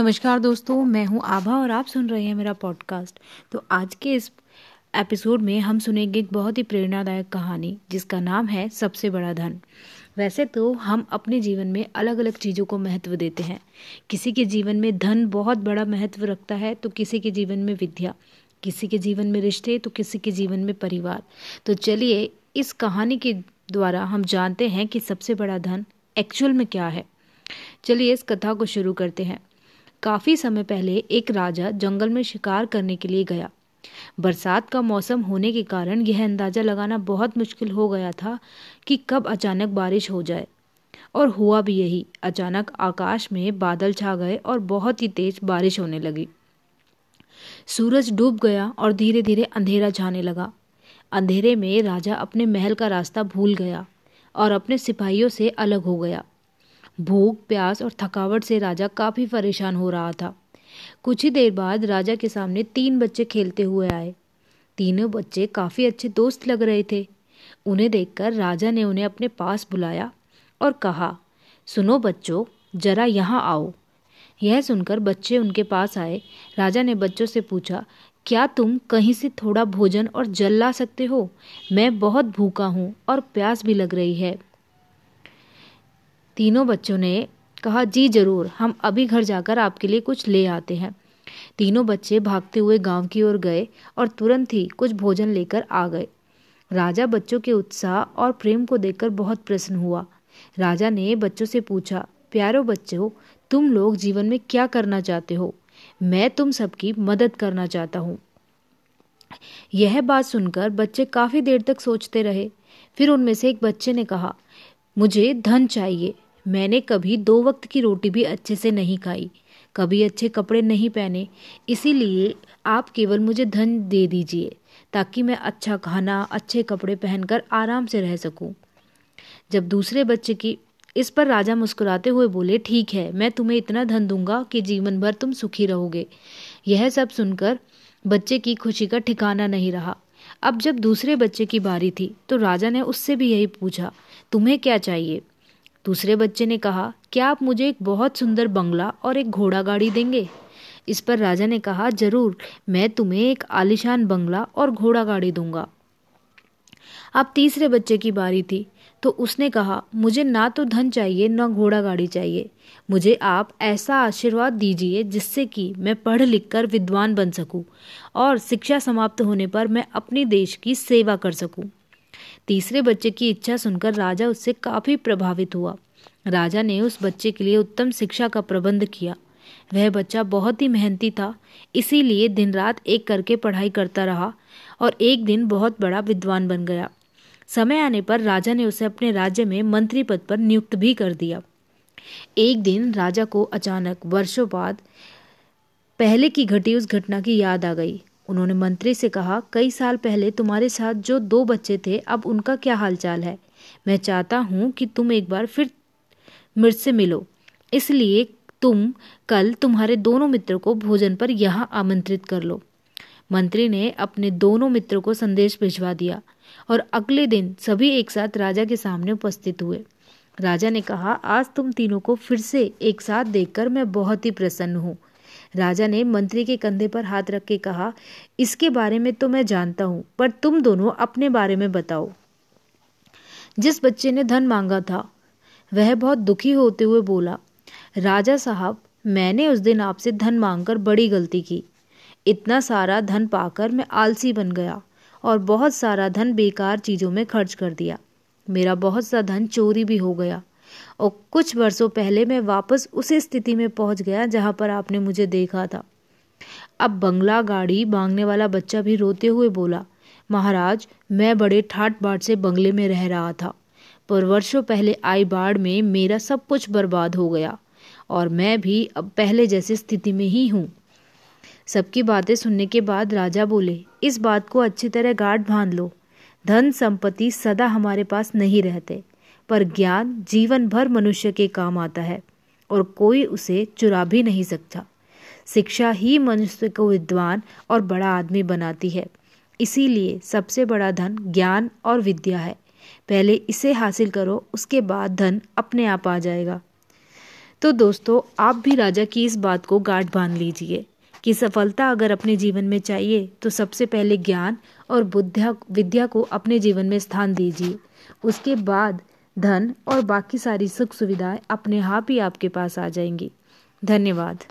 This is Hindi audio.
नमस्कार दोस्तों, मैं हूँ आभा और आप सुन रहे हैं मेरा पॉडकास्ट तो आज के इस एपिसोड में हम सुनेंगे एक बहुत ही प्रेरणादायक कहानी, जिसका नाम है सबसे बड़ा धन। वैसे तो हम अपने जीवन में अलग अलग चीज़ों को महत्व देते हैं। किसी के जीवन में धन बहुत बड़ा महत्व रखता है तो किसी के जीवन में विद्या। किसी के जीवन में रिश्ते तो किसी के जीवन में परिवार। तो चलिए, इस कहानी के द्वारा हम जानते हैं कि सबसे बड़ा धन एक्चुअल में क्या है। चलिए, इस कथा को शुरू करते हैं। काफ़ी समय पहले एक राजा जंगल में शिकार करने के लिए गया। बरसात का मौसम होने के कारण यह अंदाज़ा लगाना बहुत मुश्किल हो गया था कि कब अचानक बारिश हो जाए। और हुआ भी यही, अचानक आकाश में बादल छा गए और बहुत ही तेज बारिश होने लगी। सूरज डूब गया और धीरे धीरे अंधेरा छाने लगा। अंधेरे में राजा अपने महल का रास्ता भूल गया और अपने सिपाहियों से अलग हो गया। भूख, प्यास और थकावट से राजा काफ़ी परेशान हो रहा था। कुछ ही देर बाद राजा के सामने तीन बच्चे खेलते हुए आए। तीनों बच्चे काफ़ी अच्छे दोस्त लग रहे थे। उन्हें देखकर राजा ने उन्हें अपने पास बुलाया और कहा, सुनो बच्चों, जरा यहाँ आओ। यह सुनकर बच्चे उनके पास आए। राजा ने बच्चों से पूछा, क्या तुम कहीं से थोड़ा भोजन और जल ला सकते हो? मैं बहुत भूखा हूँ और प्यास भी लग रही है। तीनों बच्चों ने कहा, जी ज़रूर, हम अभी घर जाकर आपके लिए कुछ ले आते हैं। तीनों बच्चे भागते हुए गाँव की ओर गए और तुरंत ही कुछ भोजन लेकर आ गए। राजा बच्चों के उत्साह और प्रेम को देखकर बहुत प्रसन्न हुआ। राजा ने बच्चों से पूछा, प्यारो बच्चों, तुम लोग जीवन में क्या करना चाहते हो? मैं तुम सबकी मदद करना चाहता हूँ। यह बात सुनकर बच्चे काफ़ी देर तक सोचते रहे। फिर उनमें से एक बच्चे ने कहा, मुझे धन चाहिए। मैंने कभी दो वक्त की रोटी भी अच्छे से नहीं खाई, कभी अच्छे कपड़े नहीं पहने, इसीलिए आप केवल मुझे धन दे दीजिए, ताकि मैं अच्छा खाना, अच्छे कपड़े पहनकर आराम से रह सकूँ। जब दूसरे बच्चे की, इस पर राजा मुस्कुराते हुए बोले, ठीक है, मैं तुम्हें इतना धन दूँगा कि जीवन भर तुम सुखी रहोगे। यह सब सुनकर बच्चे की खुशी का ठिकाना नहीं रहा। अब जब दूसरे बच्चे की बारी थी तो राजा ने उससे भी यही पूछा, तुम्हें क्या चाहिए? दूसरे बच्चे ने कहा, क्या आप मुझे एक बहुत सुंदर बंगला और एक घोड़ा गाड़ी देंगे? इस पर राजा ने कहा, ज़रूर, मैं तुम्हें एक आलिशान बंगला और घोड़ा गाड़ी दूँगा। अब तीसरे बच्चे की बारी थी तो उसने कहा, मुझे ना तो धन चाहिए, ना घोड़ा गाड़ी चाहिए। मुझे आप ऐसा आशीर्वाद दीजिए जिससे कि मैं पढ़ लिख कर विद्वान बन सकूँ और शिक्षा समाप्त होने पर मैं अपने देश की सेवा कर सकूँ। तीसरे बच्चे की इच्छा सुनकर राजा उससे काफ़ी प्रभावित हुआ। राजा ने उस बच्चे के लिए उत्तम शिक्षा का प्रबंध किया। वह बच्चा बहुत ही मेहनती था, इसीलिए दिन रात एक करके पढ़ाई करता रहा और एक दिन बहुत बड़ा विद्वान बन गया। समय आने पर राजा ने उसे अपने राज्य में मंत्री पद पर नियुक्त भी कर दिया। एक दिन राजा को अचानक वर्षों बाद पहले की घटी उस घटना की याद आ गई। उन्होंने मंत्री से कहा, कई साल पहले तुम्हारे साथ जो दो बच्चे थे, अब उनका क्या हालचाल है? मैं चाहता हूँ कि तुम एक बार फिर मुझसे मिलो। इसलिए तुम कल तुम्हारे दोनों मित्रों को भोजन पर यहाँ आमंत्रित कर लो। मंत्री ने अपने दोनों मित्रों को संदेश भिजवा दिया और अगले दिन सभी एक साथ राजा के सामने उपस्थित हुए। राजा ने कहा, आज तुम तीनों को फिर से एक साथ देखकर मैं बहुत ही प्रसन्न हूँ। राजा ने मंत्री के कंधे पर हाथ रख के कहा, इसके बारे में तो मैं जानता हूँ, पर तुम दोनों अपने बारे में बताओ। जिस बच्चे ने धन मांगा था, वह बहुत दुखी होते हुए बोला, राजा साहब, मैंने उस दिन आपसे धन मांगकर बड़ी गलती की। इतना सारा धन पाकर मैं आलसी बन गया और बहुत सारा धन बेकार चीज़ों में खर्च कर दिया। मेरा बहुत सा धन चोरी भी हो गया। और कुछ वर्षों पहले मैं वापस उसी स्थिति में पहुँच गया जहाँ पर आपने मुझे देखा था। अब बंगला गाड़ी मांगने वाला बच्चा भी रोते हुए बोला, महाराज, मैं बड़े ठाट बाट से बंगले में रह रहा था। पर वर्षों पहले आई बाढ़ में मेरा सब कुछ बर्बाद हो गया और मैं भी अब पहले जैसी स्थिति में ही हूँ। सबकी बातें सुनने के बाद राजा बोले, इस बात को अच्छी तरह गाढ़ बाँध लो। धन संपत्ति सदा हमारे पास नहीं रहते। पर ज्ञान जीवन भर मनुष्य के काम आता है और कोई उसे चुरा भी नहीं सकता। शिक्षा ही मनुष्य को विद्वान और बड़ा आदमी बनाती है। इसीलिए सबसे बड़ा धन ज्ञान और विद्या है। पहले इसे हासिल करो, उसके बाद धन अपने आप आ जाएगा। तो दोस्तों, आप भी राजा की इस बात को गांठ बाँध लीजिए कि सफलता अगर अपने जीवन में चाहिए तो सबसे पहले ज्ञान और बुद्धा विद्या को अपने जीवन में स्थान दीजिए। उसके बाद धन और बाकी सारी सुख सुविधाएँ अपने आप ही आपके पास आ जाएँगी। धन्यवाद।